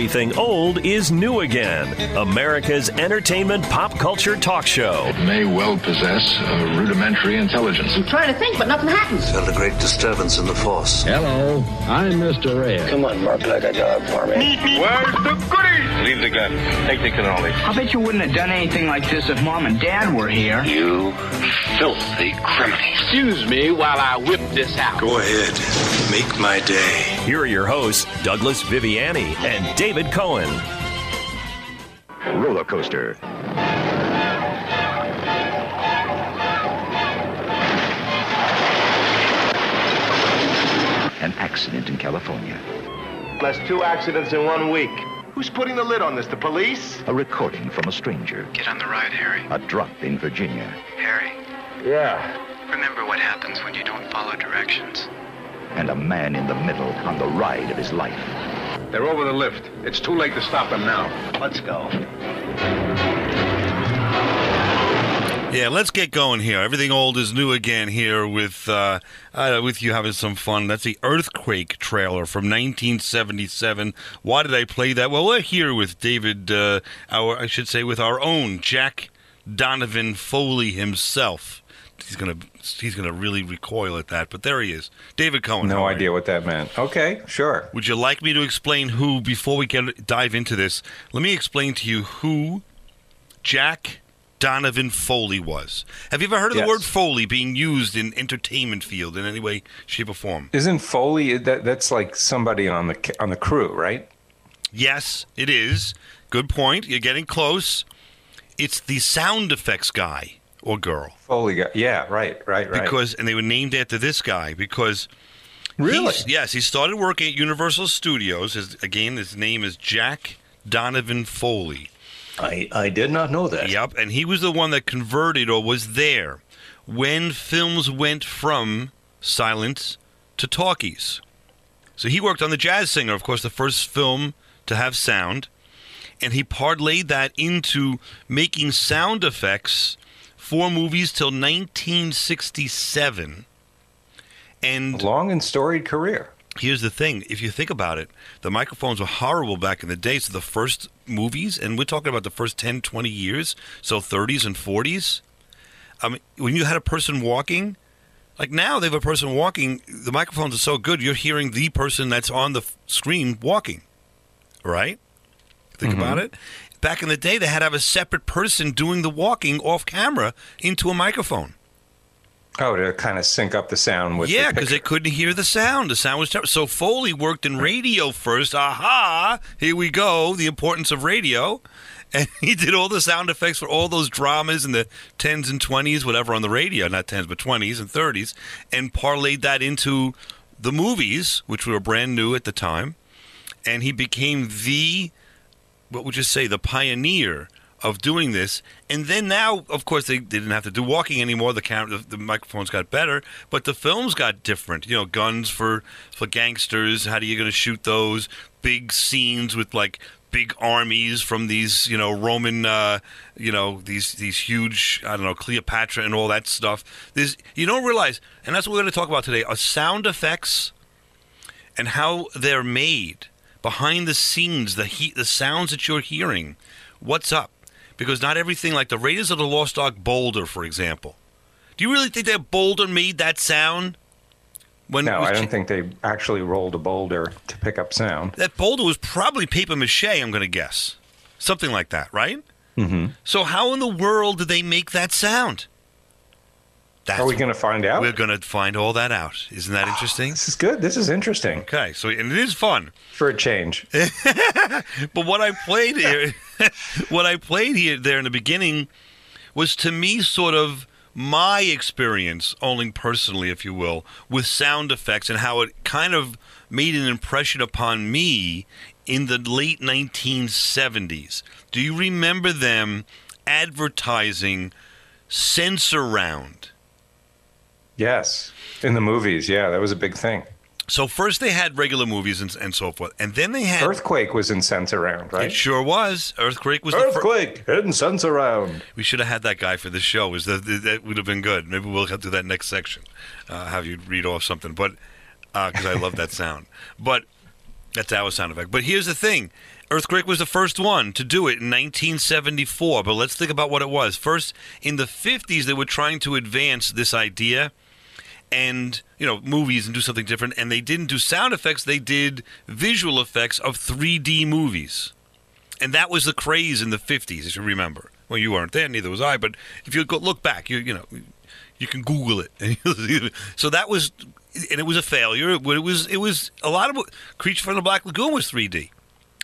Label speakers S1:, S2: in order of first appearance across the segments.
S1: Everything Old is New Again, America's entertainment pop culture talk show.
S2: It may well possess a rudimentary intelligence.
S3: I'm trying to think, but nothing happens.
S4: Felt a great disturbance in the force.
S5: Hello, I'm Mr. Red.
S4: Come on, bark like a dog for me.
S2: Where's the goodies? Leave the gun. Take the cannoli.
S6: I bet you wouldn't have done anything like this if Mom and Dad were here.
S4: You filthy criminal.
S5: Excuse me while I whip this out.
S4: Go ahead. Make my day.
S1: Here are your hosts, Douglas Viviani and David Cohen.
S7: Roller coaster. An accident in California.
S8: That's two accidents in one week. Who's putting the lid on this? The police?
S7: A recording from a stranger.
S9: Get on the ride, Harry.
S7: A drop in Virginia.
S9: Harry,
S8: Yeah.
S9: remember what happens when you don't follow directions.
S7: And a man in the middle on the ride of his life.
S2: They're over the lift. It's too late to stop them now.
S8: Let's go.
S10: Yeah, let's get going here. Everything old is new again here with uh, uh, with you having some fun. That's the Earthquake trailer from 1977. Why did I play that? Well, we're here with David, uh, our I should say, with our own Jack Donovan Foley himself. He's gonna he's gonna really recoil at that, but there he is, David Cohen.
S11: No idea what that meant. Okay, sure.
S10: Would you like me to explain who before we get dive into this? Let me explain to you who Jack Donovan Foley was. Have you ever heard of
S11: Yes.
S10: the word Foley being used in entertainment field in any way, shape, or form?
S11: Isn't Foley that that's like somebody on the on the crew, right?
S10: Yes, it is. Good point. You're getting close. It's the sound effects guy or girl.
S11: Foley guy. Yeah, right, right, right.
S10: Because and they were named after this guy because
S11: really,
S10: yes, he started working at Universal Studios. His, again, his name is Jack Donovan Foley.
S4: I, I did not know that.
S10: Yep, and he was the one that converted or was there when films went from silent to talkies. So he worked on The Jazz Singer, of course, the first film to have sound, and he parlayed that into making sound effects for movies till 1967. And
S11: long and storied career.
S10: here's the thing if you think about it the microphones were horrible back in the day so the first movies and we're talking about the first 10 20 years so 30s and 40s i mean when you had a person walking like now they have a person walking the microphones are so good you're hearing the person that's on the f- screen walking right think about mm-hmm. it back in the day they had to have a separate person doing the walking off camera into a microphone
S11: Oh, to kind of sync up the sound with.
S10: yeah,
S11: the
S10: because they couldn't hear the sound. The sound was terrible. So Foley worked in radio first. Aha! Here we go. The importance of radio. And he did all the sound effects for all those dramas in the 10s and 20s, whatever, on the radio. Not 10s, but 20s and 30s. And parlayed that into the movies, which were brand new at the time. And he became the, what would you say, the pioneer of doing this. And then now, of course, they, they didn't have to do walking anymore. The camera, the, the microphones got better, but the films got different. You know, guns for for gangsters. How are you going to shoot those big scenes with like big armies from these, you know, Roman, uh, you know, these these huge, I don't know, Cleopatra and all that stuff. There's you don't realize, and that's what we're going to talk about today: are sound effects and how they're made behind the scenes, the heat, the sounds that you're hearing. What's up? Because not everything, like the Raiders of the Lost Ark Boulder, for example. Do you really think that Boulder made that sound? When
S11: No,
S10: was
S11: I
S10: ch-
S11: don't think they actually rolled a boulder to pick up sound.
S10: that boulder was probably paper mache. I'm going to guess, something like that, right?
S11: Mm-hmm.
S10: So how in the world did they make that sound? That's
S11: Are we going to find out?
S10: We're going to find all that out. Isn't that ah, interesting?
S11: This is good. This is interesting
S10: Okay, so and it is fun.
S11: for a change.
S10: But what I played here, what I played here there in the beginning, was to me sort of my experience, only personally, if you will, with sound effects and how it kind of made an impression upon me in the late 1970s. Do you remember them advertising Sensurround?
S11: Yes, in the movies. Yeah, that was a big thing.
S10: So first they had regular movies and, and so forth, and then they had
S11: Earthquake was in Sensurround, right?
S10: It sure was. Earthquake was the fir-
S11: Earthquake in Sensurround.
S10: We should have had that guy for the show. Was that that would have been good? Maybe we'll have to do that next section. Uh, have you read off something, but because I love that sound. But that's our sound effect. But here's the thing: Earthquake was the first one to do it in 1974, but let's think about what it was. First, in the 50s, they were trying to advance this idea and, you know, movies and do something different, and they didn't do sound effects, they did visual effects of 3D movies. And that was the craze in the 50s, if you remember. Well, you weren't there, neither was I, but if you look back, you, you know, you can Google it. so that was, and it was a failure. It was, it was a lot of, Creature from the Black Lagoon was 3D.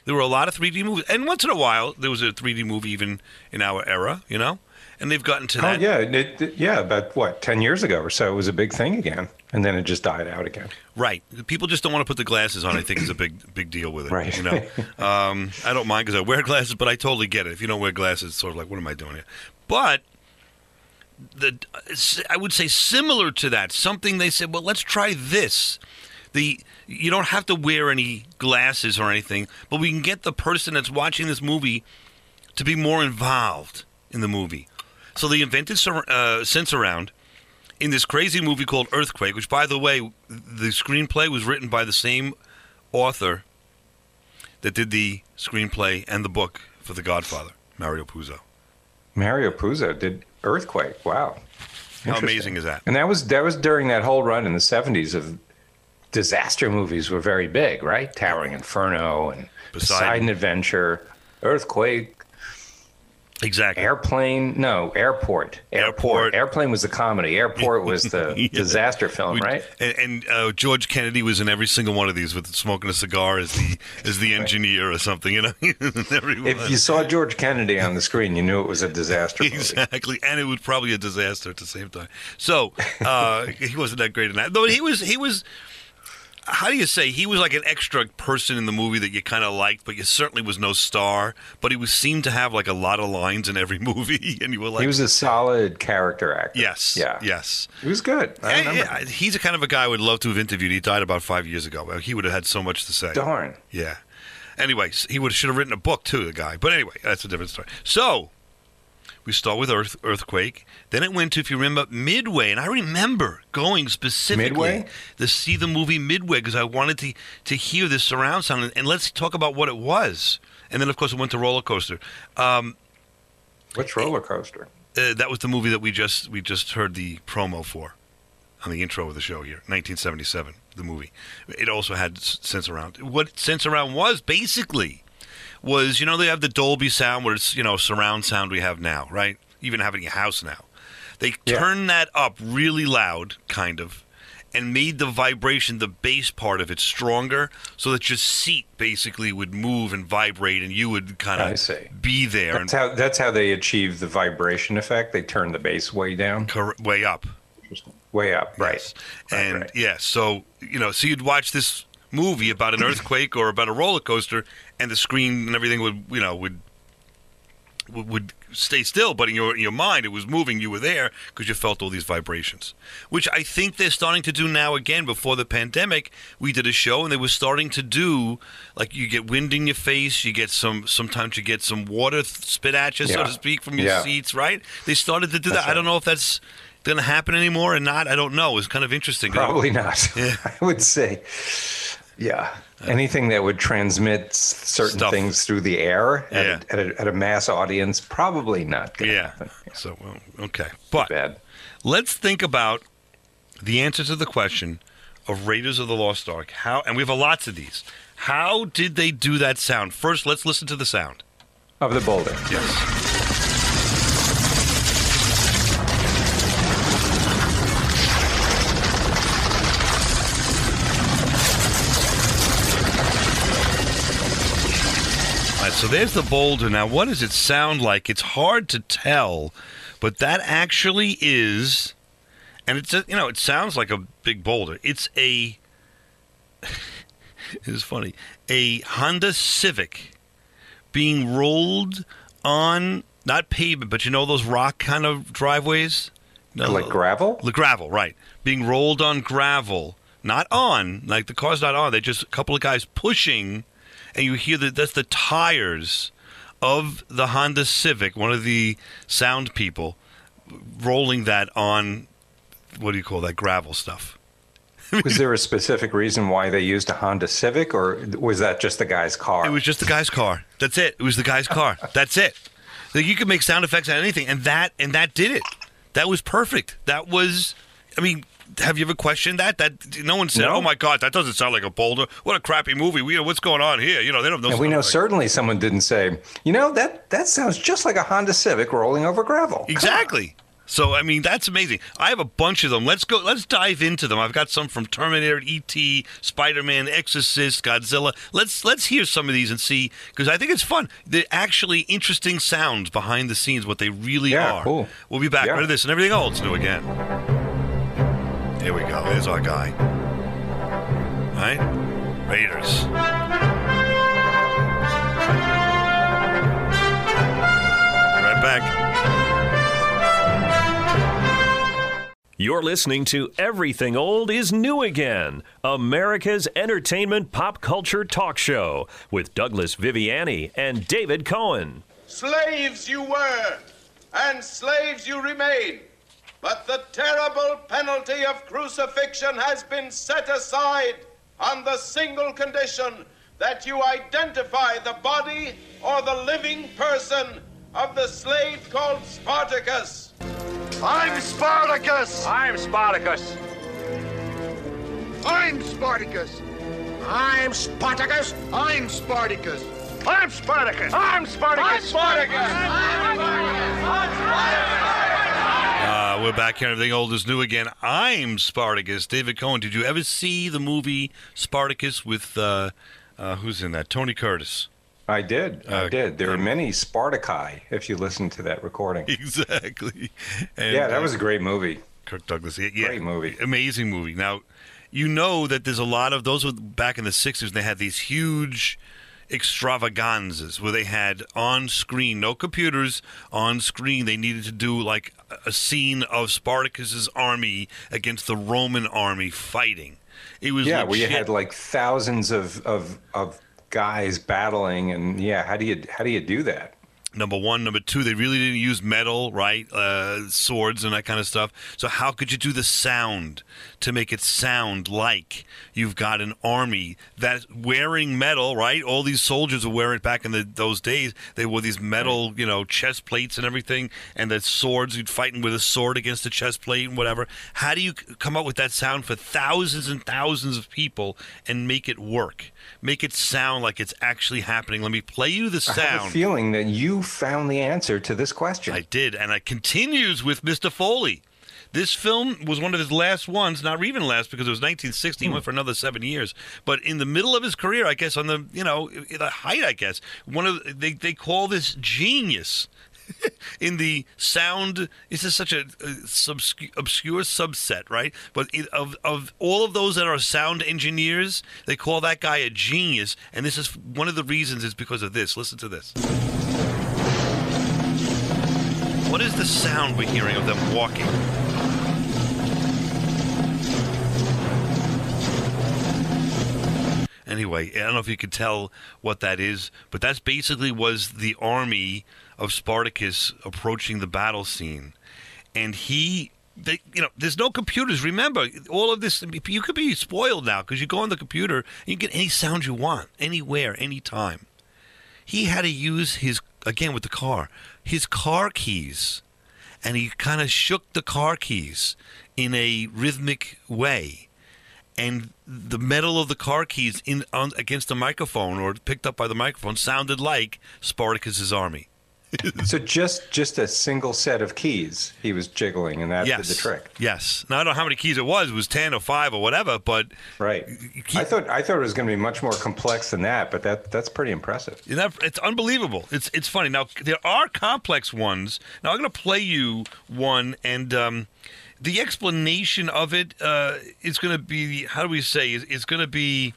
S10: There were a lot of 3D movies, and once in a while there was a 3D movie even in our era, you know. And they've gotten to
S11: Oh
S10: that.
S11: yeah, it, it- yeah. About what ten years ago or so, it was a big thing again, and then it just died out again.
S10: Right. People just don't want to put the glasses on. I think is a big big deal with it.
S11: Right.
S10: You know. Um, I don't mind because I wear glasses, but I totally get it. If you don't wear glasses, it's sort of like, what am I doing here? But the I would say similar to that, something they said, well, let's try this. The you don't have to wear any glasses or anything, but we can get the person that's watching this movie to be more involved in the movie. So they invented sur- uh, Sensurround in this crazy movie called Earthquake, which, by the way, the screenplay was written by the same author that did the screenplay and the book for The Godfather, Mario Puzo.
S11: Mario Puzo did Earthquake. Wow,
S10: How amazing is that?
S11: And that was that was during that whole run in the '70s of disaster movies were very big, right? Towering Inferno and
S10: Poseidon.
S11: Poseidon Adventure, Earthquake,
S10: Exactly.
S11: Airplane. No, Airport.
S10: Airport.
S11: Airplane was the comedy. Airport was the
S10: Yeah.
S11: disaster film,
S10: We-
S11: right?
S10: And, and uh, George Kennedy was in every single one of these with smoking a cigar as the as the engineer or something. You know,
S11: If you saw George Kennedy on the screen, you knew it was a disaster movie.
S10: Exactly, and it was probably a disaster at the same time. So uh, he wasn't that great in that. Though he was, he was. How do you say he was like an extra person in the movie that you kind of liked, but you certainly was no star. But he was seemed to have like a lot of lines in every movie, and you were like,
S11: he was a solid character actor.
S10: yes,
S11: Yeah.
S10: yes.
S11: He was good. I
S10: Yeah,
S11: remember.
S10: yeah, he's the kind of a guy I would love to have interviewed. He died about five years ago. He would have had so much to say.
S11: Darn.
S10: Yeah. Anyways, he would should have written a book too, the guy. But anyway, that's a different story. So we start with Earth Earthquake. Then it went to, if you remember, Midway, and I remember going specifically
S11: Midway?
S10: to see the movie Midway because I wanted to to hear this surround sound. And, and let's talk about what it was. And then, of course, it went to Roller Coaster. Um,
S11: Which roller coaster?
S10: uh, that was the movie that we just we just heard the promo for on the intro of the show here 1977 the movie it also had Sensurround what Sensurround was basically was you know they have the dolby sound where it's you know surround sound we have now right even having a house now they
S11: Yeah.
S10: turned that up really loud kind of and made the vibration the bass part of it stronger so that your seat basically would move and vibrate and you would kind of be there
S11: That's
S10: and
S11: how that's how they achieve the vibration effect. They turn the bass way down,
S10: cor- way up
S11: way up. Right.
S10: Yes.
S11: Right,
S10: and
S11: right.
S10: yeah, so you know, so you'd watch this movie about an earthquake or about a roller coaster, and the screen and everything would you know would would, stay still, but in your in your mind it was moving. You were there because you felt all these vibrations, which I think they're starting to do now again. Before the pandemic, we did a show and they were starting to do like you get wind in your face, you get some sometimes you get some water spit at you, so to speak, from your
S11: Yeah.
S10: seats. Right? They started to do
S11: That's
S10: that. I don't know if that's going to happen anymore or not. I don't know. It's kind of interesting.
S11: Probably not.
S10: Yeah.
S11: I would say, yeah. Anything that would transmit certain
S10: Stuff.
S11: things through the air at,
S10: Yeah.
S11: a, at, a, at a mass audience, probably not.
S10: Yeah.
S11: happen.
S10: So well, okay, but
S11: Bad.
S10: let's think about the answer to the question of Raiders of the Lost Ark. How and we have a lots of these. How did they do that sound? First, let's listen to the sound.
S11: Of the boulder.
S10: Yes. So there's the boulder. Now, what does it sound like? It's hard to tell, but that actually is, and it's a, you know, it sounds like a big boulder. It's a, it's funny, a Honda Civic being rolled on not pavement, but you know those rock kind of driveways, no,
S11: Like gravel?
S10: the gravel, right? Being rolled on gravel, not on. Like the car's not on. They just a couple of guys pushing, and you hear that that's the tires of the Honda Civic. One of the sound people rolling that on. What do you call that gravel stuff?
S11: Was there a specific reason why they used a Honda Civic, or was that just the guy's car?
S10: It was just the guy's car. That's it. It was the guy's car. That's it. Like you could make sound effects out of anything, and that and that did it. That was perfect. That was. I mean, have you ever questioned that? That no one said,
S11: No.
S10: "Oh my God, that doesn't sound like a boulder. What a crappy movie. We, what's going on here?" You know, they don't know.
S11: and we know
S10: sound
S11: certainly someone didn't say, you know, that that sounds just like a Honda Civic rolling over gravel.
S10: exactly. So I mean, that's amazing. I have a bunch of them. Let's go. Let's dive into them. I've got some from Terminator, E.T., Spider-Man, Exorcist, Godzilla. Let's let's hear some of these and see because I think it's fun. They're actually interesting sounds behind the scenes. What they really
S11: Yeah,
S10: are.
S11: cool.
S10: We'll be back.
S11: Yeah.
S10: Rid of this and everything else new again. Here we go. There's our guy. All right, Raiders. Right back.
S1: You're listening to Everything Old is New Again, America's entertainment pop culture talk show with Douglas Viviani and David Cohen.
S3: Slaves you were, and slaves you remain. But the terrible penalty of crucifixion has been set aside on the single condition that you identify the body or the living person of the slave called Spartacus.
S8: I'm Spartacus!
S5: I'm Spartacus.
S8: I'm Spartacus! I'm Spartacus! I'm Spartacus! I'm Spartacus! I'm Spartacus! I'm
S10: Uh, we're back here. Everything old is new again. I'm Spartacus. David Cohen. Did you ever see the movie Spartacus with uh, uh, who's in that? Tony Curtis.
S11: I did.
S10: Uh,
S11: I did. There are many Spartaci if you listen to that recording.
S10: Exactly. And,
S11: yeah, that
S10: uh,
S11: was a great movie.
S10: Kirk Douglas. Yeah,
S11: Great movie.
S10: Amazing movie. Now, you know that there's a lot of those were back in the 60s. They had these huge extravaganzas where they had on screen, no computers, on screen. They needed to do like a scene of Spartacus's army against the Roman army fighting. It was
S11: Yeah, where you had like thousands of, of of guys battling, and yeah, how do you how do you do that?
S10: Number one, number two, they really didn't use metal, right? Uh, swords and that kind of stuff. So how could you do the sound to make it sound like you've got an army that's wearing metal, right? All these soldiers were wearing back in the, those days. They wore these metal, you know, chest plates and everything, and the swords. You'd fighting with a sword against a chest plate and whatever. How do you come up with that sound for thousands and thousands of people and make it work? Make it sound like it's actually happening. Let me play you the
S11: I have a
S10: sound.
S11: feeling that you found the answer to this question.
S10: I did, and it continues with Mr. Foley. This film was one of his last ones, not even last because it was 1960. He hmm. went for another seven years. But in the middle of his career, I guess, on the you know the height, I guess one of they they call this genius. in the sound, this is such a, a obscure subset, right? But it, of of all of those that are sound engineers, they call that guy a genius, and this is one of the reasons is because of this. Listen to this. What is the sound we're hearing of them walking? Anyway, I don't know if you could tell what that is, but that's basically was the army of Spartacus approaching the battle scene, and he. They, you know, there's no computers. Remember, all of this. You could be spoiled now because you go on the computer and you get any sound you want, anywhere, anytime he had to use his again with the car his car keys and he kind of shook the car keys in a rhythmic way and the metal of the car keys in on, against the microphone or picked up by the microphone sounded like Spartacus's army
S11: so just just a single set of keys he was jiggling, and that
S10: yes
S11: did the trick.
S10: yes now I don't know how many keys it was it was 10 or 5 or whatever but
S11: Right. I thought I thought it was going to be much more complex than that, but that that's pretty impressive.
S10: That- it's unbelievable. It's it's funny. Now there are complex ones. Now I'm going to play you one, and um, the explanation of it uh, is going to be how do we say? Is it's going to be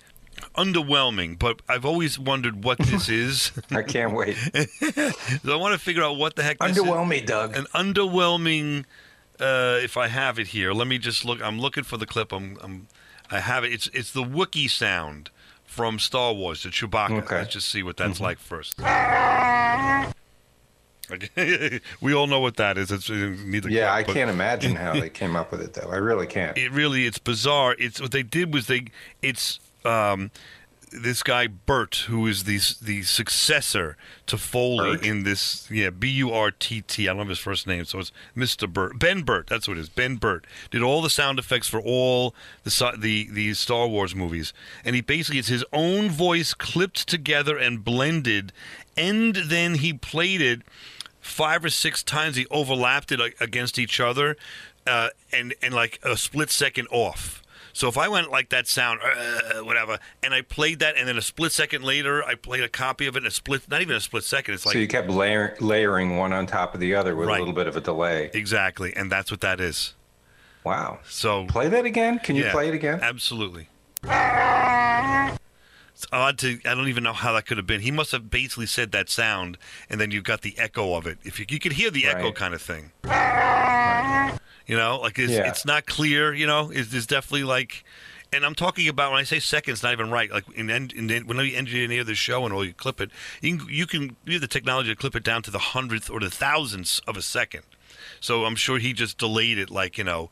S10: underwhelming. But I've always wondered what this is.
S11: I can't wait.
S10: so I want to figure out what the heck. This
S11: Underwhelm
S10: is.
S11: me, Doug.
S10: An underwhelming. Uh, if I have it here, let me just look. I'm looking for the clip. I'm, I'm I have it. It's it's the Wookiee sound from Star Wars, the Chewbacca.
S11: Okay.
S10: Let's just see what that's like first. we all know what that is. It's uh, neither.
S11: Yeah, I
S10: but-
S11: can't imagine how they came up with it though. I really can't.
S10: It really, it's bizarre. It's what they did was they, it's um, this guy Burtt, who is the the successor to Foley
S11: Burtt?
S10: in this. Yeah, B U R T T. I don't have his first name, so it's Mr. Burtt. Ben Burtt. That's what it is. Ben Burtt did all the sound effects for all the the the Star Wars movies, and he basically it's his own voice clipped together and blended, and then he played it five or six times. He overlapped it against each other, uh, and and like a split second off. So if I went like that sound, uh, whatever, and I played that, and then a split second later, I played a copy of it, and a split, not even a split second. It's like
S11: so you kept layer, layering one on top of the other with
S10: Right.
S11: a little bit of a delay.
S10: exactly, and that's what that is.
S11: Wow.
S10: So
S11: Play that again? Can you
S10: yeah,
S11: play it again?
S10: Absolutely. It's odd to. I don't even know how that could have been. He must have basically said that sound, and then you got the echo of it. If you, you could hear the echo kind of thing. You know, like it's,
S11: Yeah.
S10: it's not clear. You know, it's, it's definitely like, and I'm talking about when I say seconds, not even right. Like in, in, in when you engineer the show and all you clip it, you can, you can you have the technology to clip it down to the hundredth or the thousandths of a second. So I'm sure he just delayed it like you know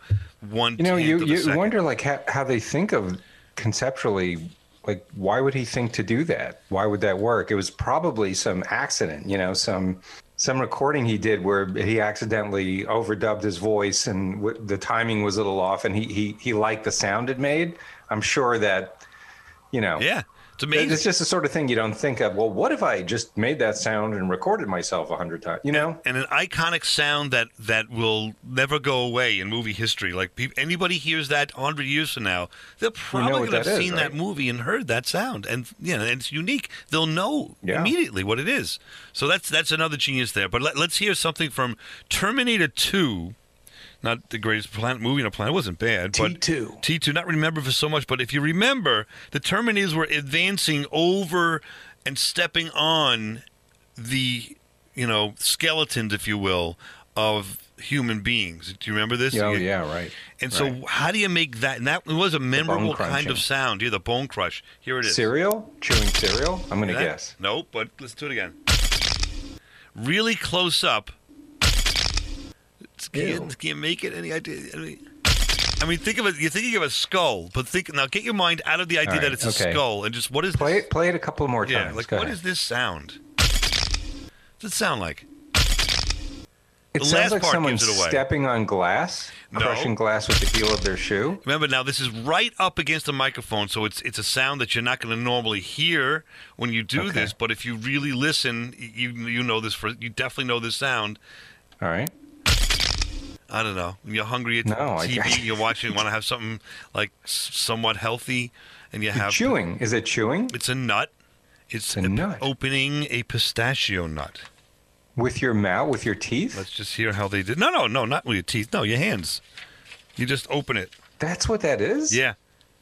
S10: one.
S11: You know, you, you
S10: second.
S11: wonder like how, how they think of conceptually, like why would he think to do that? Why would that work? It was probably some accident, you know, some some recording he did where he accidentally overdubbed his voice and w- the timing was a little off, and he he he liked the sound it made. I'm sure that, you know,
S10: Yeah, it's amazing.
S11: It's just the sort of thing you don't think of. Well, what if I just made that sound and recorded myself a hundred times? You know,
S10: and an iconic sound that that will never go away in movie history. Like peop anybody hears that hundred years from now, they're probably going to have
S11: is,
S10: seen that movie and heard that sound, and you know, and it's unique. They'll know
S11: Yeah.
S10: immediately what it is. So that's that's another genius there. But let, let's hear something from Terminator Two. Not the greatest planet movie on the planet. It wasn't bad. but
S11: T2.
S10: T2, not remember for so much, but if you remember, the Terminators were advancing over and stepping on the, you know, skeletons, if you will, of human beings. Do you remember this?
S11: oh
S10: You-
S11: yeah, right.
S10: And so,
S11: Right.
S10: how do you make that? And that was a memorable kind of sound. Yeah, the bone crush. Here it is.
S11: cereal, chewing cereal. I'm going to
S10: That-
S11: guess.
S10: Nope, but let's do it again. Really close up. Can you, can you make it any idea? I mean, I mean, think of it. You're thinking of a skull, but think now. Get your mind out of the idea
S11: All
S10: that
S11: right,
S10: it's a skull, and just what is
S11: Play
S10: this?
S11: it. Play it a couple more
S10: Yeah,
S11: times.
S10: like
S11: Go
S10: what
S11: ahead.
S10: is this sound? What's it sound like?
S11: It
S10: the
S11: sounds like someone
S10: gives it away.
S11: stepping on glass,
S10: No.
S11: crushing glass with the heel of their shoe.
S10: Remember now, this is right up against the microphone, so it's it's a sound that you're not going to normally hear when you do
S11: Okay.
S10: this. But if you really listen, you you know this for you definitely know this sound.
S11: All right.
S10: I don't know. When you're hungry at
S11: No, I-
S10: TV, you're watching, want to have something like somewhat healthy, and you have
S11: chewing. Is it chewing
S10: It's a nut. It's
S11: a nut.
S10: opening a pistachio nut.
S11: with your mouth, with your teeth?
S10: Let's just hear how they did. No, no, no, not with your teeth. No, your hands. You just open it.
S11: That's what that is.
S10: Yeah.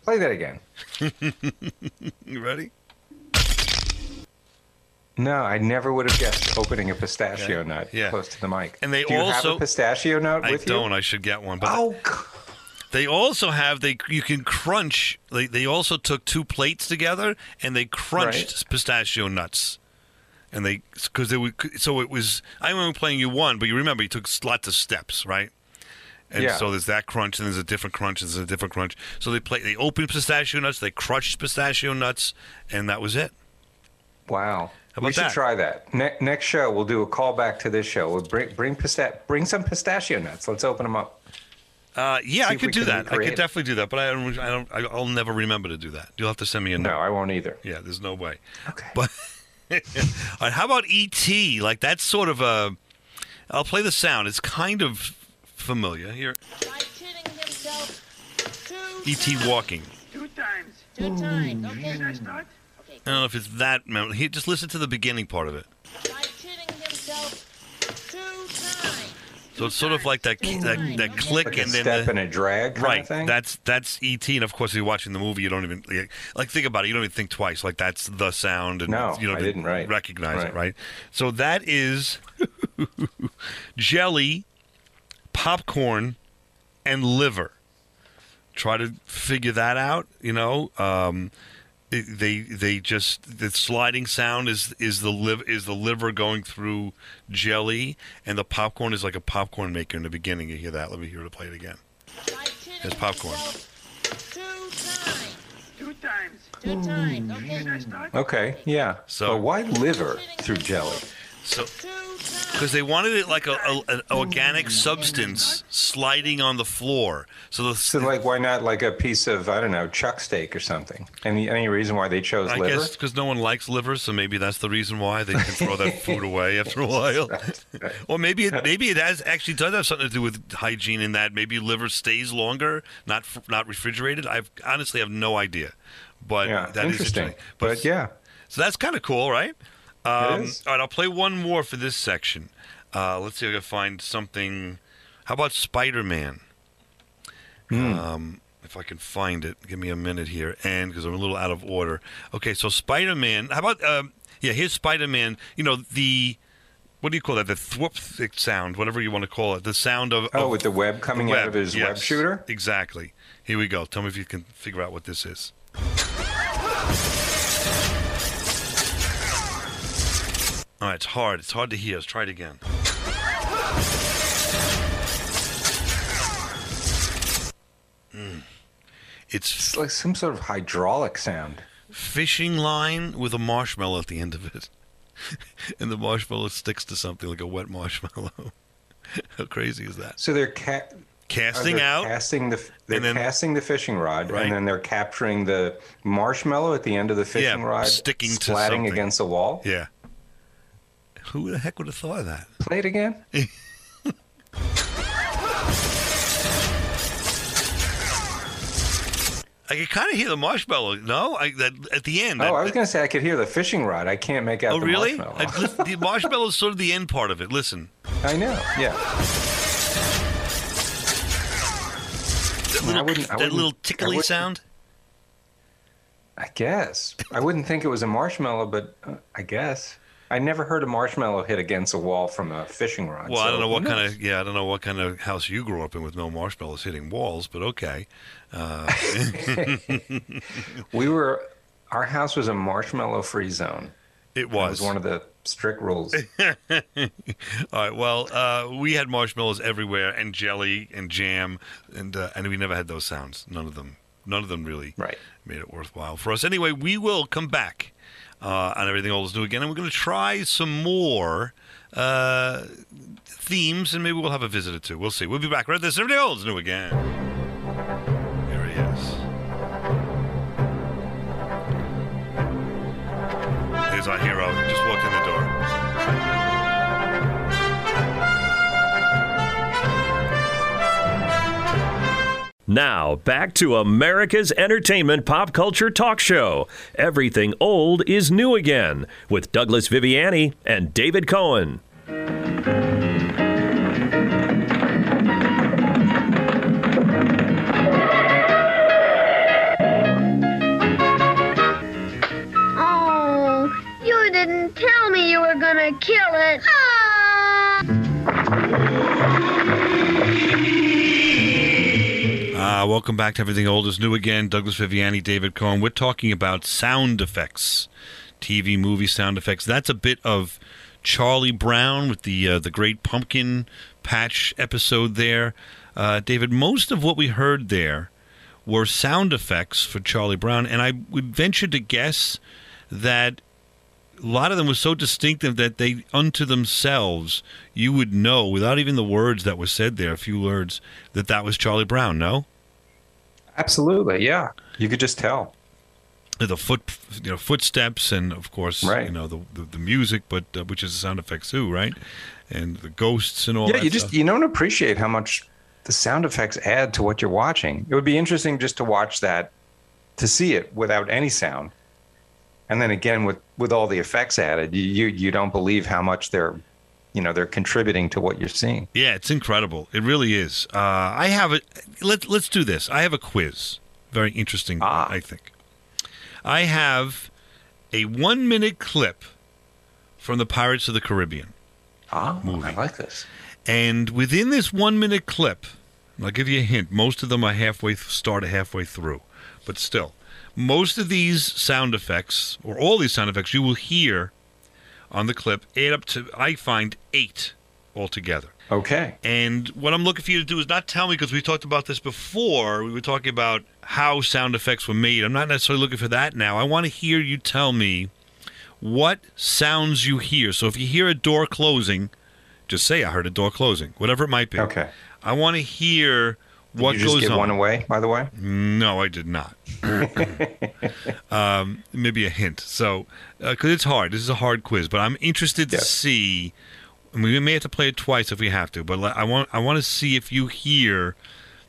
S11: Play that again.
S10: You ready?
S11: No, I never would have guessed opening a pistachio nut
S10: Yeah.
S11: close to the mic.
S10: And they
S11: Do you have
S10: also-
S11: a pistachio nut
S10: I
S11: with
S10: don't.
S11: you?
S10: I should get one. But
S11: Oh,
S10: They also have they you can crunch. They they also took two plates together and they crunched pistachio nuts. And they because they would so it was I remember playing you one, but you remember you took lots of steps, right? And
S11: Yeah.
S10: so there's that crunch, and there's a different crunch, and there's a different crunch. So they play, they opened pistachio nuts, they crushed pistachio nuts, and that was it.
S11: wow.
S10: How
S11: we should
S10: that?
S11: try that. Ne- next show, we'll do a callback to this show. We'll bring bring pista- bring some pistachio nuts. Let's open them up.
S10: Uh, yeah,
S11: See
S10: I could do that. I could definitely do that, but I don't. I don't. I- I'll never remember to do that. You'll have to send me a note.
S11: No, I won't either.
S10: Yeah, there's no way.
S11: Okay.
S10: But all right, how about ET? Like that's sort of a. I'll play the sound. It's kind of familiar here. ET walking.
S12: Two times.
S13: Two times. Okay.
S12: Should I start?
S10: I don't know if it's that. mem- Here, just listen to the beginning part of it.
S13: By shooting himself two times.
S10: So it's sort of like that that, that click
S11: Like a
S10: and then
S11: step
S10: the,
S11: and a drag kind
S10: right.
S11: of thing.
S10: That's that's ET, and of course, if you're watching the movie, you don't even like, like think about it. You don't even think twice. Like that's the sound, and
S11: No,
S10: you don't
S11: I didn't, right.
S10: recognize it,
S11: Right.
S10: right? So that is jelly, popcorn, and liver. Try to figure that out. You know, um, it- they they just the sliding sound is is the liv is the liver going through jelly, and the popcorn is like a popcorn maker in the beginning. You hear that? Let me hear to play it again. There's popcorn.
S13: Two times. Two times. Okay.
S11: Okay, yeah.
S10: So-
S11: but why liver through jelly?
S10: So, because they wanted it like a, a an organic substance sliding on the floor. So the
S11: So, like, why not like a piece of I don't know chuck steak or something? Any any reason why they chose
S10: I
S11: liver?
S10: guess because no one likes liver, so maybe that's the reason why they can throw that food away after a while. or maybe it, maybe it has actually does have something to do with hygiene in that maybe liver stays longer, not not refrigerated. I honestly have no idea, but
S11: Yeah,
S10: that is
S11: interesting. But yeah,
S10: so that's kind of cool, right? Um. All right, I'll play one more for this section. Uh, let's see if I can find something. How about Spider Man?
S11: Hmm.
S10: Um, if I can find it, give me a minute here, and because I'm a little out of order. Okay, so Spider Man. How about um, yeah? Here's Spider Man. You know the what do you call that? The thwop thick sound, whatever you want to call it. The sound of
S11: Oh,
S10: of
S11: with the web coming out of his web shooter?
S10: Exactly. Here we go. Tell me if you can figure out what this is. Right, it's hard. It's hard to hear. Let's try it again. Mm. It's
S11: it's like some sort of hydraulic sound.
S10: fishing line with a marshmallow at the end of it. and the marshmallow sticks to something like a wet marshmallow. How crazy is that?
S11: So they're ca-
S10: Casting
S11: are
S10: out.
S11: casting the they're
S10: then-
S11: casting the fishing rod,
S10: Right.
S11: and then they're capturing the marshmallow at the end of the fishing rod.
S10: Yeah,
S11: rod,
S10: sticking to
S11: splatting against the wall.
S10: Yeah. Who the heck would have thought of that?
S11: Play it again.
S10: I could kind of hear the marshmallow. No, I, that at the end.
S11: Oh,
S10: that-
S11: I was going to say I could hear the fishing rod. I can't make out
S10: Oh,
S11: the
S10: really?
S11: marshmallow.
S10: I, the marshmallow is sort of the end part of it. Listen,
S11: I know. Yeah.
S10: that
S11: I
S10: little,
S11: wouldn't- I
S10: that little
S11: I
S10: tickly sound.
S11: I guess. I wouldn't think it was a marshmallow, but uh, I guess. I never heard a marshmallow hit against a wall from a fishing rod.
S10: Well, I don't know what kind of yeah, I don't know what kind of house you grew up in with no marshmallows hitting walls, but okay. Uh,
S11: We were. Our house was a marshmallow-free zone.
S10: it
S11: It
S10: was.
S11: was one of the strict rules.
S10: All right. Well, uh, we had marshmallows everywhere, and jelly, and jam, and uh, and we never had those sounds. None of them. None of them really
S11: Right.
S10: made it worthwhile for us. Anyway, we will come back uh, on everything old is new again, and we're going to try some more uh, themes, and maybe we'll have a visit or two. We'll see. We'll be back right this everything old is new again. Here he is. Here's our hero. Just walked in
S1: Now, back to America's Entertainment Pop Culture Talk Show. Everything old is new again with Douglas Viviani and David Cohen.
S12: Oh, you didn't tell me you were gonna kill it. Ah!
S10: Uh, welcome back to Everything Old is New again. Douglas Viviani, David Cohen. We're talking about sound effects, TV, movie sound effects. That's a bit of Charlie Brown with the uh, the Great Pumpkin Patch episode there. Uh, David, most of what we heard there were sound effects for Charlie Brown, and I would venture to guess that a lot of them were so distinctive that they, unto themselves, you would know without even the words that were said there, a few words, that that was Charlie Brown. No,
S11: Absolutely, yeah. You could just tell.
S10: the foot, you know, footsteps, and of course,
S11: Right.
S10: you know, the the, the music, but uh, which is the sound effects too, right? And the ghosts and all.
S11: yeah,
S10: that
S11: you just
S10: stuff.
S11: you don't appreciate how much the sound effects add to what you're watching. It would be interesting just to watch that, to see it without any sound, and then again with with all the effects added, you you, you don't believe how much they're, you know, they're contributing to what you're seeing.
S10: Yeah, it's incredible. It really is. Uh, I have a Let Let's do this. I have a quiz. Very interesting.
S11: Ah.
S10: I think. I have a one minute clip from the Pirates of the Caribbean.
S11: Ah,
S10: Movie.
S11: I like this.
S10: And within this one minute clip, I'll give you a hint. Most of them are halfway th- start halfway through, but still, most of these sound effects, or all these sound effects, you will hear on the clip add up to, I find, eight altogether.
S11: Okay.
S10: And what I'm looking for you to do is not tell me because we talked about this before. We were talking about how sound effects were made. I'm not necessarily looking for that now. I want to hear you tell me what sounds you hear. So if you hear a door closing, just say I heard a door closing, whatever it might be.
S11: Okay.
S10: I want to hear what
S11: Did you just
S10: goes
S11: give
S10: on.
S11: one away, by the way?
S10: No, I did not. um, maybe a hint. So, because it's hard. This is a hard quiz, but I'm interested to see. I mean, we may have to play it twice if we have to, but I want I want to see if you hear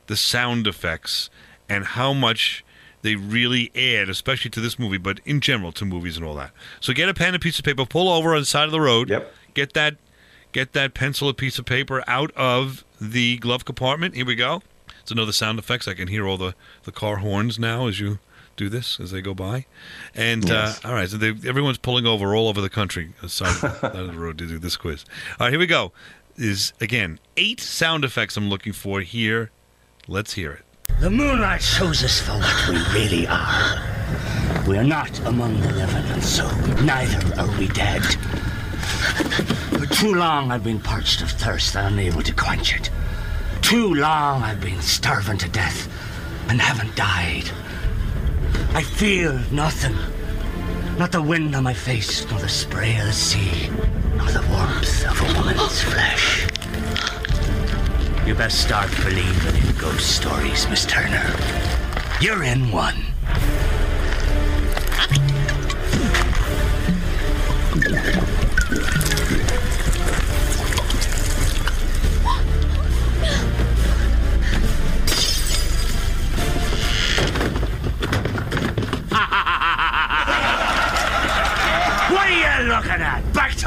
S10: the sound effects and how much they really add, especially to this movie, but in general to movies and all that. So get a pen and a piece of paper, pull over on the side of the road.
S11: Yep.
S10: Get that get that pencil or piece of paper out of the glove compartment. Here we go. It's another sound effects. I can hear all the, the car horns now as you do this as they go by. And
S11: Yes.
S10: uh, all right, so they, everyone's pulling over all over the country aside side of the road to do this quiz. All right, here we go. Is again eight sound effects I'm looking for here. Let's hear it.
S6: The moonlight shows us for what we really are. We are not among the living, and so neither are we dead. For too long I've been parched of thirst and unable to quench it. Too long I've been starving to death and haven't died. I feel nothing. Not the wind on my face, nor the spray of the sea, nor the warmth of a woman's flesh. You best start believing in ghost stories, Miss Turner. You're in one.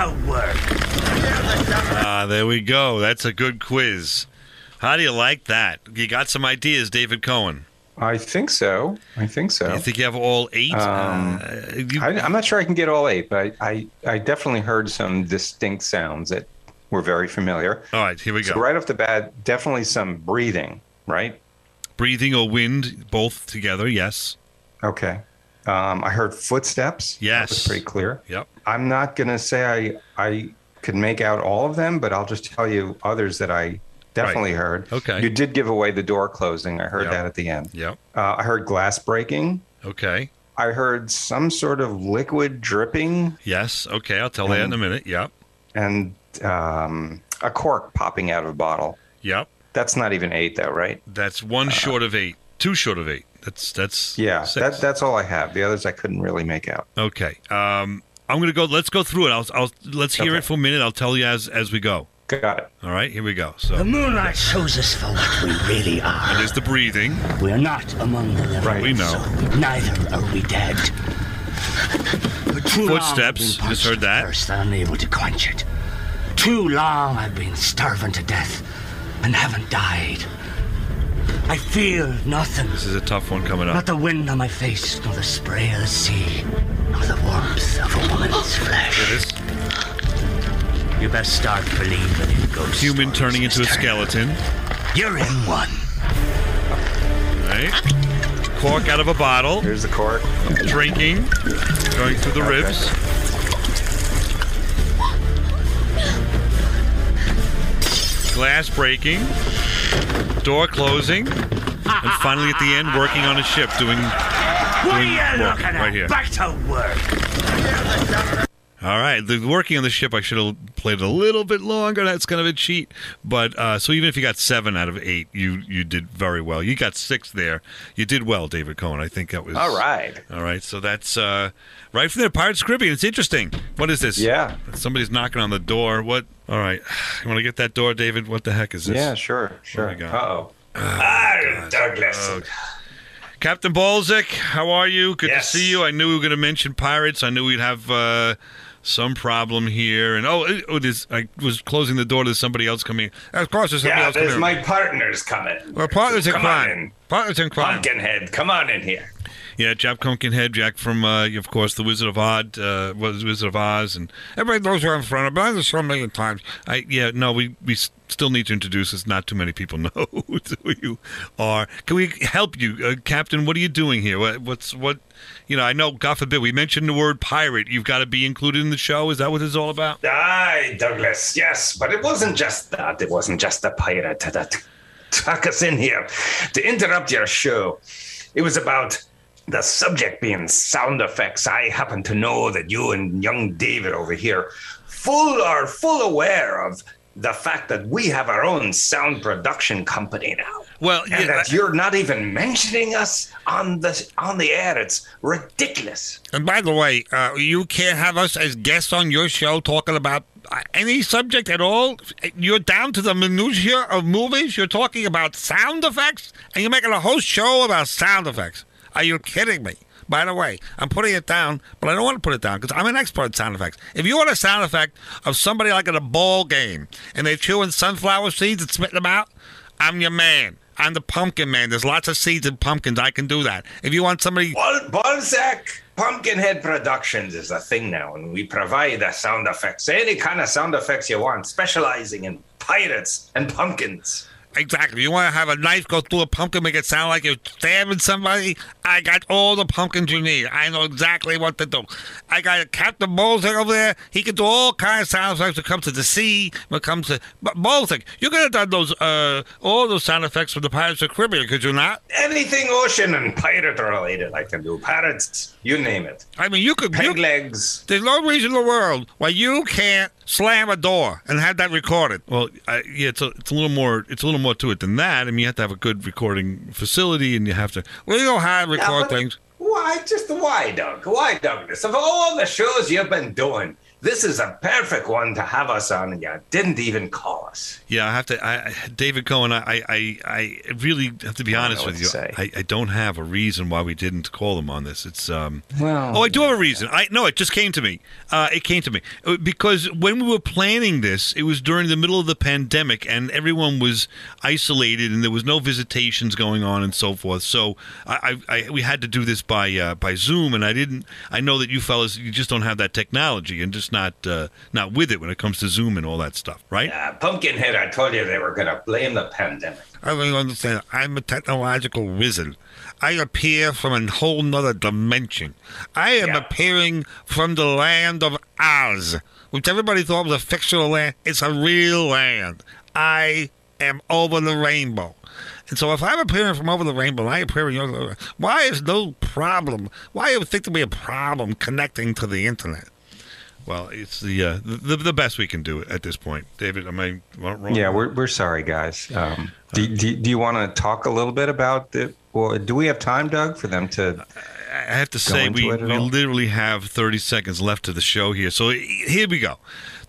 S6: To work.
S10: Ah, there we go. That's a good quiz. How do you like that? You got some ideas, David Cohen.
S11: I think so. I think so.
S10: You think you have all eight?
S11: Um,
S10: Uh, you-
S11: I, I'm not sure I can get all eight, but I, I, I definitely heard some distinct sounds that were very familiar.
S10: all right, here we go.
S11: So right off the bat, definitely some breathing, right?
S10: Breathing or wind, both together. Yes.
S11: Okay. Um, I heard footsteps.
S10: Yes.
S11: That was pretty clear.
S10: Yep.
S11: I'm not going to say I I could make out all of them, but I'll just tell you others that I definitely heard.
S10: Okay.
S11: You did give away the door closing. I heard
S10: Yep.
S11: that at the end.
S10: Yep.
S11: Uh, I heard glass breaking.
S10: Okay.
S11: I heard some sort of liquid dripping
S10: Yes. Okay. I'll tell that in a minute. Yep.
S11: and um, a cork popping out of a bottle.
S10: Yep.
S11: That's not even eight, though, right?
S10: That's one short of eight. Two short of eight. That's that's
S11: Yeah,
S10: six.
S11: that, that's all I have. The others I couldn't really make out.
S10: Okay. Um, I'm gonna go. Let's go through it. I'll. I'll let's hear
S11: Okay.
S10: it for a minute. I'll tell you as as we go.
S11: Got it.
S10: All right. Here we go. So
S6: The moonlight shows us for what we really are.
S10: and there's the breathing.
S6: We are not among the living.
S11: Right.
S10: We know.
S6: So neither are we dead. For too long
S10: Footsteps,
S6: I've been
S10: just heard that.
S6: Thirst and unable to quench it. Too long I've been starving to death and haven't died. I feel nothing.
S10: This is a tough one coming up.
S6: Not the wind on my face, nor the spray of the sea, nor the warmth of a woman's flesh.
S10: It is
S6: You best start believing in ghosts.
S10: human turning into a skeleton.
S6: You're in one.
S10: Right. Cork out of a bottle.
S11: Here's the cork.
S10: Drinking. Going through the
S11: Okay.
S10: ribs. Glass breaking. Door closing. Ah, and ah, ah, finally at the end, working on a ship, doing
S6: What are
S10: doing
S6: you
S10: work
S6: looking at?
S10: right here.
S6: Back to work.
S10: All right, the working on the ship, I should have played a little bit longer. That's kind of a cheat, but uh, so even if you got seven out of eight, you you did very well. You got six there. You did well, David Cohen. I think that was
S11: All right.
S10: All right, so that's uh, right from there. Pirates Caribbean. It's interesting. What is this?
S11: Yeah.
S10: somebody's knocking on the door. What? All right, you want to get that door, David? What the heck is this?
S11: Yeah, sure, sure. Uh-oh.
S14: Ah, Douglas.
S10: Oh, Captain Balzac, how are you? Good
S14: Yes.
S10: to see you. I knew we were going to mention pirates. I knew we'd have uh, some problem here. And oh, it, it is, I was closing the door to somebody else coming. Of course, there's somebody
S14: Yeah,
S10: else coming.
S14: there's my partners coming.
S10: Well, partners in
S14: Come
S10: crime.
S14: in.
S10: Partners in crime.
S14: Pumpkinhead, come on in here.
S10: Yeah, Jack Pumpkinhead, Jack from, uh, of course, The Wizard of Oz, uh, was Wizard of Oz, and everybody knows where I'm from. I've been show a million times. I yeah, no, we we still need to introduce us. Not too many people know who you are. Can we help you, uh, Captain? What are you doing here? What, what's what? You know, I know. God forbid, we mentioned the word pirate. You've got to be included in the show. Is that what it's all about?
S11: Aye, Douglas, yes, but it wasn't just that. It wasn't just the pirate that took us in here to interrupt your show. It was about the subject being sound effects. I happen to know that you and young David over here full are full aware of the fact that we have our own sound production company now.
S10: Well,
S11: and that you're not even mentioning us on the on the air. It's ridiculous.
S15: And by the way, uh, you can't have us as guests on your show talking about uh, any subject at all. You're down to the minutiae of movies. You're talking about sound effects, and you're making a whole show about sound effects. Are you kidding me? By the way, I'm putting it down, but I don't want to put it down because I'm an expert in sound effects. If you want a sound effect of somebody like at a ball game and they're chewing sunflower seeds and spitting them out, I'm your man. I'm the pumpkin man. There's lots of seeds in pumpkins. I can do that. If you want somebody,
S11: Bal- Balzac Pumpkinhead Productions is a thing now, and we provide the sound effects, any kind of sound effects you want, specializing in pirates and pumpkins.
S15: Exactly. You want to have a knife go through a pumpkin, make it sound like you're stabbing somebody? I got all the pumpkins you need. I know exactly what to do. I got a Captain Balzac over there. He can do all kinds of sound effects when it comes to the sea, when it comes to... But Balzac, you could have done those, uh, all those sound effects for the Pirates of the Caribbean, could you not?
S11: Anything ocean and pirate related, I can do. Pirates, you name it.
S15: I mean, you could...
S11: Peg
S15: you-
S11: legs.
S15: There's no reason in the world why you can't slam a door and have that recorded.
S10: Well, I, yeah, it's a, it's a little more it's a little more to it than that. I mean, you have to have a good recording facility, and you have to.
S15: Well, you know how to record things.
S11: Why, just why, Doug? Why, Douglas? Of all the shows you've been doing, this is a perfect one to have us on, and you didn't even call us.
S10: Yeah, I have to. I, David Cohen, I, I, I really have to be honest with you. I, I don't have a reason why we didn't call them on this. It's um.
S16: Well,
S10: Oh, I do have a reason. I no, it just came to me. Uh, it came to me Uh, because when we were planning this, it was during the middle of the pandemic, and everyone was isolated, and there was no visitations going on, and so forth. So I, I, I we had to do this by uh, by Zoom, and I didn't. I know that you fellas, you just don't have that technology, and just not uh, not with it when it comes to Zoom and all that stuff, right?
S11: Uh, Pumpkinhead, I told you they were going to blame the pandemic.
S15: I don't understand. I'm a technological wizard. I appear from a whole nother dimension. I am appearing from the land of Oz, which everybody thought was a fictional land. It's a real land. I am over the rainbow. And so if I'm appearing from over the rainbow, I appear in your why is no problem? Why do you think there be a problem connecting to the internet?
S10: Well, it's the uh, the, the best we can do at this point, David. Am I wrong?
S16: Yeah, we're, we're sorry, guys. Um, do, do, do you want to talk a little bit about the? Well, do we have time, Doug, for them to?
S10: I have to say, we, we literally have 30 seconds left to the show here. So here we go.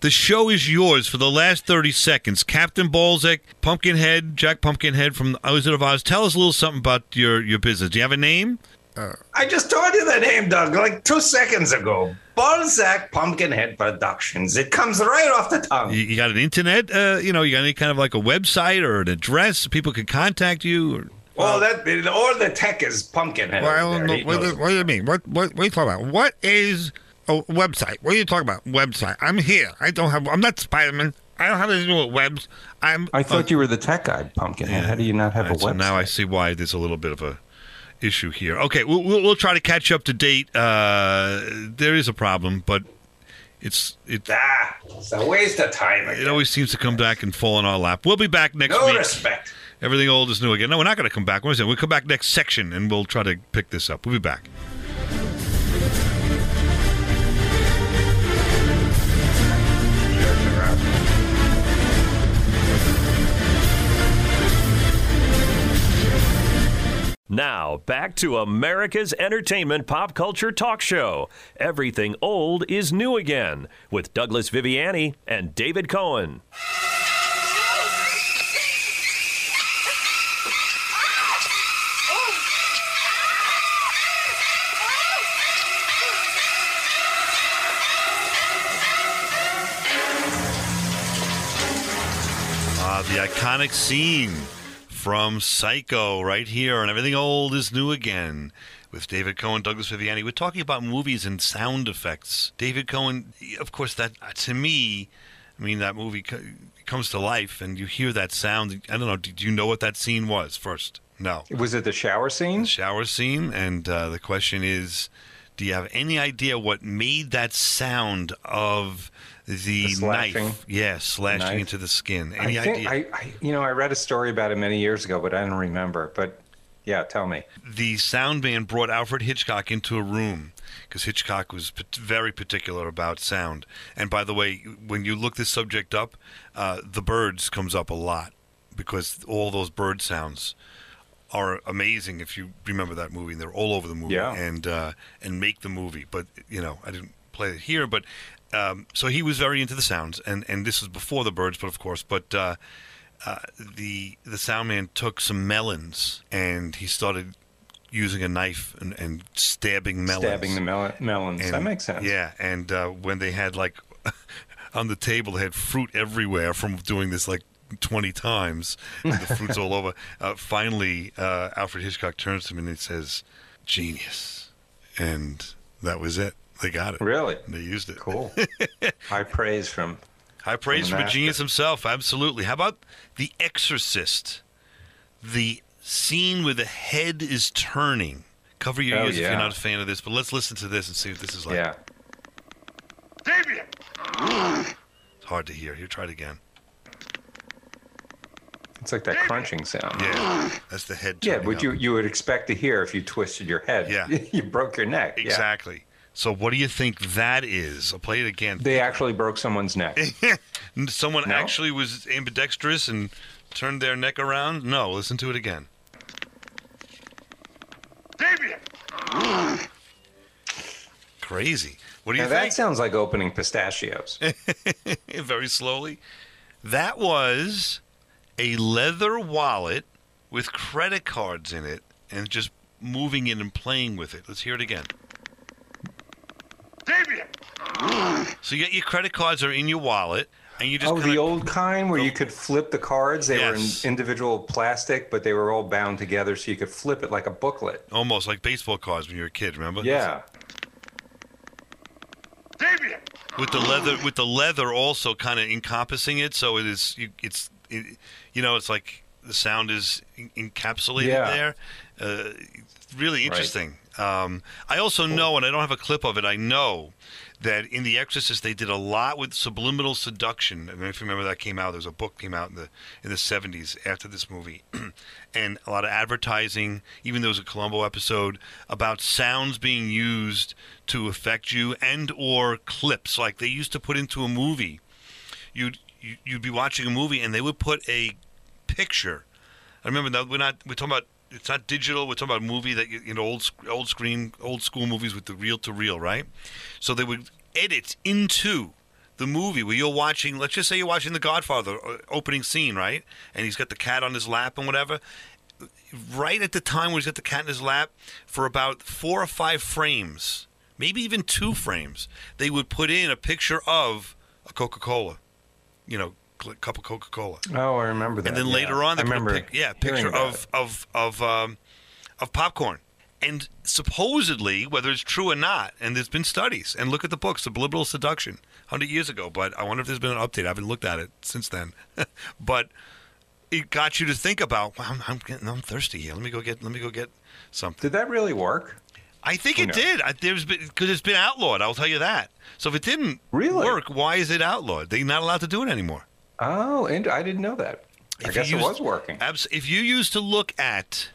S10: The show is yours for the last 30 seconds. Captain Balzac, Pumpkinhead, Jack Pumpkinhead from the Wizard of Oz. Tell us a little something about your, your business. Do you have a name?
S11: I just told you the name, Doug, like two seconds ago. Balzac Pumpkinhead Productions. It comes right off the tongue.
S10: You, you got an internet? Uh, you know, you got any kind of like a website or an address people can contact you? Or,
S11: Well, that all the tech is Pumpkinhead.
S15: Well, I don't know.
S11: He
S15: What, what do you mean? What, what, what are you talking about? What is a website? What are you talking about? Website. I'm here. I don't have. I'm not Spider Man. I don't have anything to do with webs. I'm.
S16: I thought you were the tech guy, Pumpkinhead. How do you not have
S10: All right,
S16: a
S10: so
S16: website?
S10: now I see why there's a little bit of a issue here. Okay, we'll, we'll, we'll try to catch up to date. Uh, there is a problem, but it's it.
S11: Ah, it's a waste of time.
S10: It always seems to come back and fall in our lap. We'll be back next
S11: No
S10: week.
S11: respect.
S10: Everything old is new again. No, we're not going to come back. What is it? We'll come back next section and we'll try to pick this up. We'll be back.
S1: Now, back to America's entertainment pop culture talk show. Everything old is new again with Douglas Viviani and David Cohen.
S10: Uh, the iconic scene from Psycho right here and Everything Old is New Again with David Cohen, Douglas Viviani. We're talking about movies and sound effects. David Cohen, of course, that to me, I mean, that movie co- comes to life and you hear that sound. I don't know, did you know what that scene was first? No.
S11: Was it the shower scene?
S10: The shower scene. And uh, the question is do you have any idea what made that sound of the,
S11: The slashing?
S10: knife? Yeah, slashing
S11: Knife?
S10: into the skin. Any
S11: I think
S10: idea?
S11: I, I, you know, I read a story about it many years ago, but I don't remember. But yeah, tell me.
S10: the sound man brought Alfred Hitchcock into a room because Hitchcock was p- very particular about sound. And by the way, when you look this subject up, uh, the birds comes up a lot because all those bird sounds are amazing. If you remember that movie, they're all over the movie
S11: Yeah.
S10: and uh, and make the movie. But you know, I didn't play it here, but um, so he was very into the sounds, and and this was before the birds, but of course, but. Uh, uh, the the sound man took some melons and he started using a knife and, and stabbing melons.
S11: Stabbing the mel- melons. that makes sense.
S10: Yeah, and uh, when they had like on the table, they had fruit everywhere from doing this like twenty times. and the fruit's all over. Uh, finally, uh, Alfred Hitchcock turns to him and he says, "Genius," and that was it. They got it.
S11: Really?
S10: They used it.
S11: Cool. High praise from.
S10: High praise
S11: From
S10: for
S11: the
S10: genius himself. Absolutely. How about The Exorcist? The scene where the head is turning. Cover your
S11: Oh,
S10: ears if you're not a fan of this, but let's listen to this and see what this is like.
S11: Yeah.
S13: Damien!
S10: It's hard to hear. Here, try it again.
S11: It's like that crunching sound.
S10: Yeah, that's the head.
S11: Yeah,
S10: turning
S11: what
S10: up.
S11: you you would expect to hear if you twisted your head.
S10: Yeah.
S11: you broke your neck. Yeah.
S10: Exactly. So, what do you think that is? I'll play it again.
S11: They actually broke someone's neck.
S10: Someone
S11: No?
S10: actually was ambidextrous and turned their neck around? No, listen to it again.
S13: Damien!
S10: Crazy. What do you
S11: Now,
S10: think?
S11: that sounds like opening pistachios.
S10: very slowly. That was a leather wallet with credit cards in it and just moving it and playing with it. Let's hear it again.
S13: Damien!
S10: So you get your credit cards are in your wallet and you just
S11: oh,
S10: kinda,
S11: the old kind where you could flip the cards. They
S10: Yes.
S11: were in individual plastic, but they were all bound together, so you could flip it like a booklet.
S10: almost like baseball cards when you were a kid, remember?
S11: Yeah.
S13: Damien!
S10: With the leather with the leather also kind of encompassing it so it is you, it's it, you know it's like the sound is en- encapsulated
S11: Yeah.
S10: there. Uh, really interesting. Um, I also know, and I don't have a clip of it. I know that in The Exorcist they did a lot with subliminal seduction. I don't know if you remember that came out. There was a book came out in the in the seventies after this movie, and a lot of advertising. Even there was a Columbo episode about sounds being used to affect you, and or clips like they used to put into a movie. You'd you'd be watching a movie, and they would put a picture. I remember that we're not we're talking about it's not digital. We're talking about movie that you know old old screen old school movies with the reel to reel, right? So they would edit into the movie where you're watching. Let's just say you're watching The Godfather uh, opening scene, right? And he's got the cat on his lap and whatever. Right at the time when he's got the cat in his lap, for about four or five frames, maybe even two frames, they would put in a picture of a Coca Cola, you know, cup of Coca Cola.
S11: Oh, I remember that.
S10: And then
S11: yeah.
S10: later on, they
S11: I
S10: put a
S11: remember
S10: pic- yeah, picture of of of um, of popcorn. And supposedly, whether it's true or not, and there's been studies, and look at the books, book, Subliminal Seduction, 100 years ago. But I wonder if there's been an update. I haven't looked at it since then. but it got you to think about, wow, I'm, I'm getting, I'm thirsty here. Let me go get, let me go get something.
S11: Did that really work?
S10: I think it did. I, there's been because it's been outlawed. I'll tell you that. So if it didn't
S11: Really?
S10: work, why is it outlawed? They're not allowed to do it anymore.
S11: Oh, and I didn't know that. I guess
S10: you
S11: it was working.
S10: Abs- if you used to look at,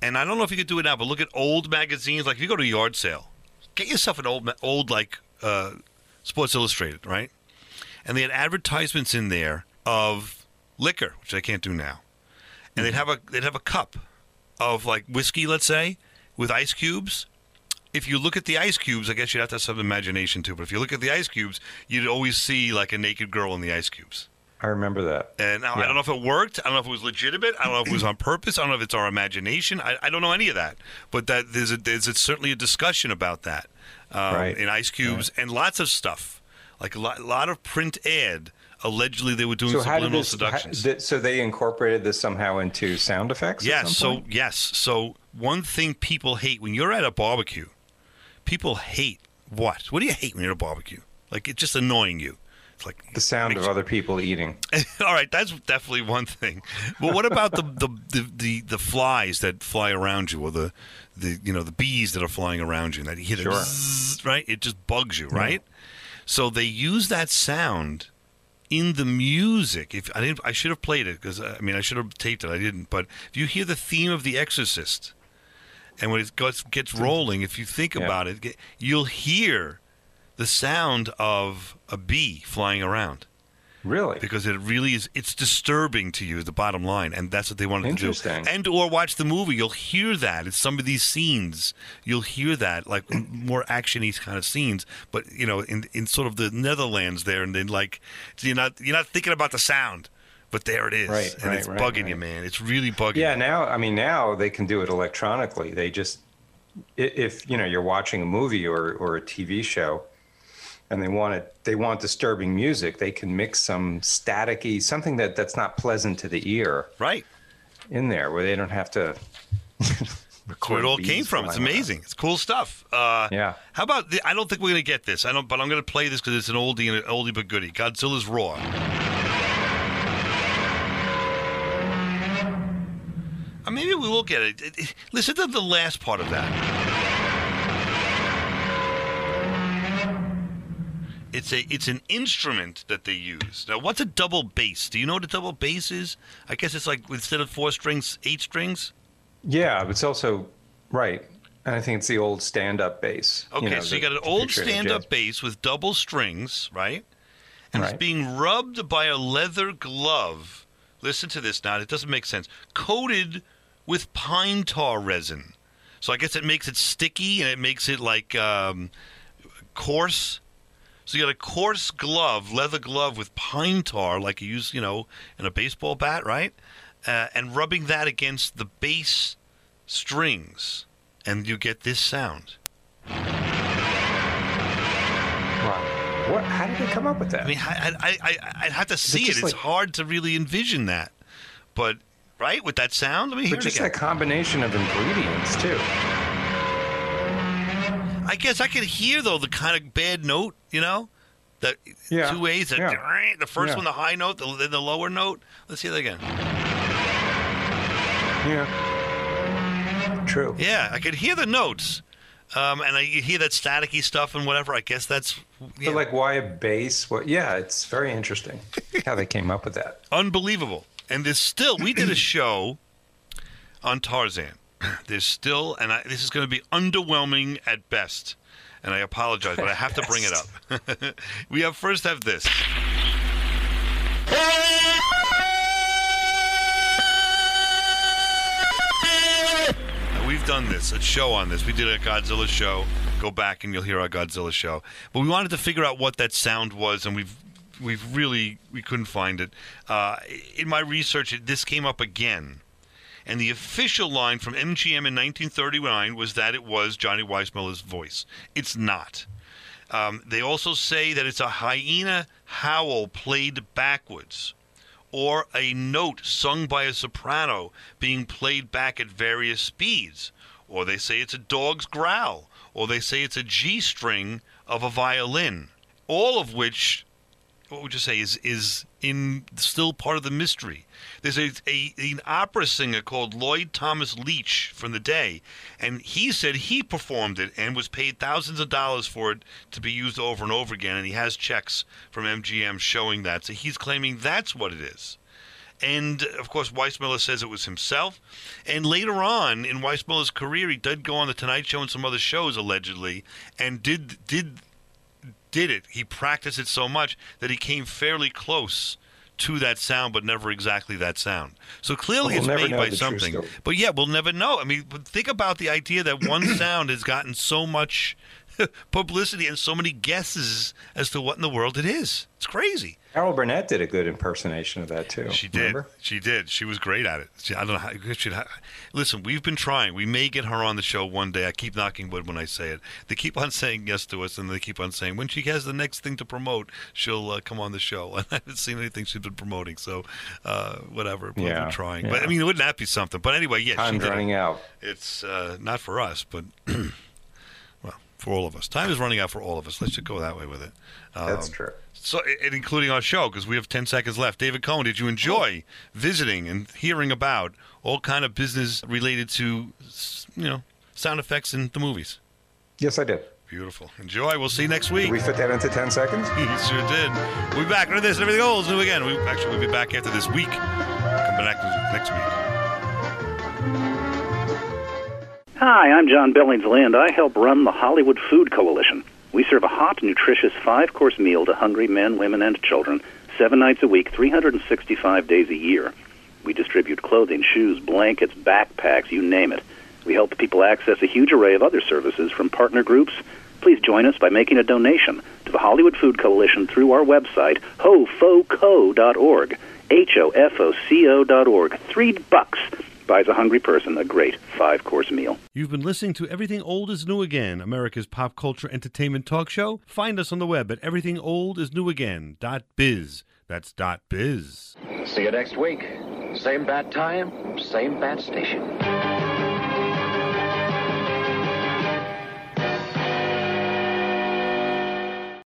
S10: and I don't know if you could do it now, but look at old magazines. Like if you go to a yard sale, get yourself an old, old like uh, Sports Illustrated, right? And they had advertisements in there of liquor, which I can't do now. And they'd have a they'd have a cup of like whiskey, let's say, with ice cubes. If you look at the ice cubes, I guess you'd have to have some imagination too. But if you look at the ice cubes, you'd always see like a naked girl in the ice cubes.
S11: I remember that.
S10: And now I
S11: Yeah.
S10: don't know if it worked. I don't know if it was legitimate. I don't know if it was on purpose. I don't know if it's our imagination. I, I don't know any of that. But that there's a, there's a, certainly a discussion about that um,
S11: Right.
S10: in Ice Cubes and lots of stuff, like a lot, lot of print ad allegedly they were doing
S11: So
S10: subliminal
S11: this?
S10: seductions.
S11: how- th- so they incorporated this somehow into sound effects.
S10: Yes. So yes. So one thing people hate when you're at a barbecue, people hate what? What do you hate when you're at a barbecue? Like it's just annoying you. It's like
S11: the sound of other people eating.
S10: All right, that's definitely one thing. But what about the, the, the, the, the flies that fly around you, or the, the you know the bees that are flying around you, and that you hit it,
S11: Sure.
S10: right? It just bugs you, right? So they use that sound in the music. If I didn't, I should have played it because uh, I mean I should have taped it. I didn't. But if you hear the theme of The Exorcist, and when it gets, gets rolling, if you think
S11: Yeah.
S10: about it, you'll hear the sound of a bee flying around.
S11: Really?
S10: Because it really is it's disturbing to you, the bottom line, and that's what they wanted to do.
S11: Interesting.
S10: And or watch the movie, you'll hear that. It's some of these scenes, you'll hear that, like more actiony kind of scenes. But you know, in in sort of the Netherlands there, and then like you're not you're not thinking about the sound, but there it is,
S11: Right,
S10: and
S11: right,
S10: it's
S11: right,
S10: bugging you, man. It's really bugging.
S11: Yeah,
S10: you.
S11: now I mean now they can do it electronically. They just if you know you're watching a movie or or a TV show and they want it they want disturbing music, they can mix some staticky something that that's not pleasant to the ear.
S10: Right.
S11: In there where they don't have to
S10: where it all came from. It's amazing. It's cool stuff. Uh,
S11: yeah.
S10: How about the, I don't think we're gonna get this. I don't, but I'm gonna play this because it's an oldie and an oldie but goodie. Godzilla's Roar. Uh, maybe we will get it- Listen to the last part of that. It's a it's an instrument that they use. Now, what's a double bass? Do you know what a double bass is? I guess it's like instead of four strings, eight strings.
S11: Yeah, but it's also right. And I think it's the old stand-up bass.
S10: Okay,
S11: know,
S10: so you got an old
S11: picture of the
S10: stand-up bass with double strings, right? And it's being rubbed by a leather glove. Listen to this now; it doesn't make sense. Coated with pine tar resin, so I guess it makes it sticky and it makes it like um, coarse. So you got a coarse glove, leather glove with pine tar, like you use, you know, in a baseball bat, right? Uh, and rubbing that against the bass strings, and you get this sound.
S11: Wow. What? How did they come up with that?
S10: I mean, I, I, I, I'd have to see it. It's hard to really envision that. But, right, with that sound? Let me hear
S11: But
S10: it
S11: just
S10: again.
S11: that combination of ingredients too.
S10: I guess I could hear, though, the kind of bad note, you know? the
S11: Yeah,
S10: two A's, That,
S11: yeah.
S10: The first
S11: Yeah.
S10: one, the high note, the, then the lower note. Let's hear that again.
S11: Yeah. True.
S10: Yeah, I could hear the notes. Um, and I you hear that staticky stuff and whatever. I guess that's
S11: But like, why a bass? What? Yeah, it's very interesting how they came up with that.
S10: unbelievable. And there's still, we did a show on Tarzan. There's still, and I, this is going to be underwhelming at best. And I apologize, but I have to bring it up. we have first have this. Now, We've done this, a show on this. We did a Godzilla show. Go back and you'll hear our Godzilla show. But we wanted to figure out what that sound was, and we've we've really we couldn't find it. Uh, in my research, this came up again, and the official line from MGM in 1939 was that it was Johnny Weissmuller's voice. It's not. Um, they also say that it's a hyena howl played backwards, or a note sung by a soprano being played back at various speeds, or they say it's a dog's growl, or they say it's a G string of a violin. All of which, what would you say, is is in still part of the mystery. There's a, a an opera singer called Lloyd Thomas Leech from the day, and he said he performed it and was paid thousands of dollars for it to be used over and over again, and he has checks from MGM showing that. So he's claiming that's what it is. And of course, Weissmuller says it was himself. And later on in Weissmuller's career, he did go on the Tonight Show and some other shows allegedly, and did did did it. He practiced it so much that he came fairly close to that sound, but never exactly that sound. So clearly,
S11: We'll
S10: it's made by something. But yeah, we'll never know. I mean, think about the idea that one sound has gotten so much publicity and so many guesses as to what in the world it is. It's crazy.
S11: Carol Burnett did a good impersonation of that too.
S10: She did.
S11: Remember?
S10: She did. She was great at it. She, I don't know how. Should, listen, we've been trying. We may get her on the show one day. I keep knocking wood when I say it. They keep on saying yes to us, and they keep on saying when she has the next thing to promote, she'll uh, come on the show. And I haven't seen anything she's been promoting, so uh, whatever. We've
S11: Yeah,
S10: been trying.
S11: yeah.
S10: But I mean, wouldn't that be something? But anyway, yeah, she
S11: Time's
S10: did it.
S11: running out.
S10: It's uh, not for us, but for all of us. Time is running out for all of us. Let's just go that way with it.
S11: That's
S10: Um,
S11: true.
S10: So, and including our show, because we have 10 seconds left. David Cohen, did you enjoy visiting and hearing about all kind of business related to, you know, sound effects in the movies?
S11: Yes, I did.
S10: Beautiful. Enjoy. We'll see you next week.
S11: Did we fit that into 10 seconds?
S10: He sure did. We'll be back after this. Everything old is new again. We actually we'll be back after this week. Come back next week.
S17: Hi, I'm John Billingsley, I help run the Hollywood Food Coalition. We serve a hot, nutritious five course meal to hungry men, women, and children seven nights a week, 365 days a year. We distribute clothing, shoes, blankets, backpacks, you name it. We help people access a huge array of other services from partner groups. Please join us by making a donation to the Hollywood Food Coalition through our website, hofoco.org. H O F O C O dot org. Three bucks buys a hungry person a great five course meal.
S18: You've been listening to Everything Old is New Again, America's pop culture entertainment talk show. Find us on the web at everythingoldisnewagain.biz. That's dot .biz.
S7: See you next week. Same bat time, same bat station.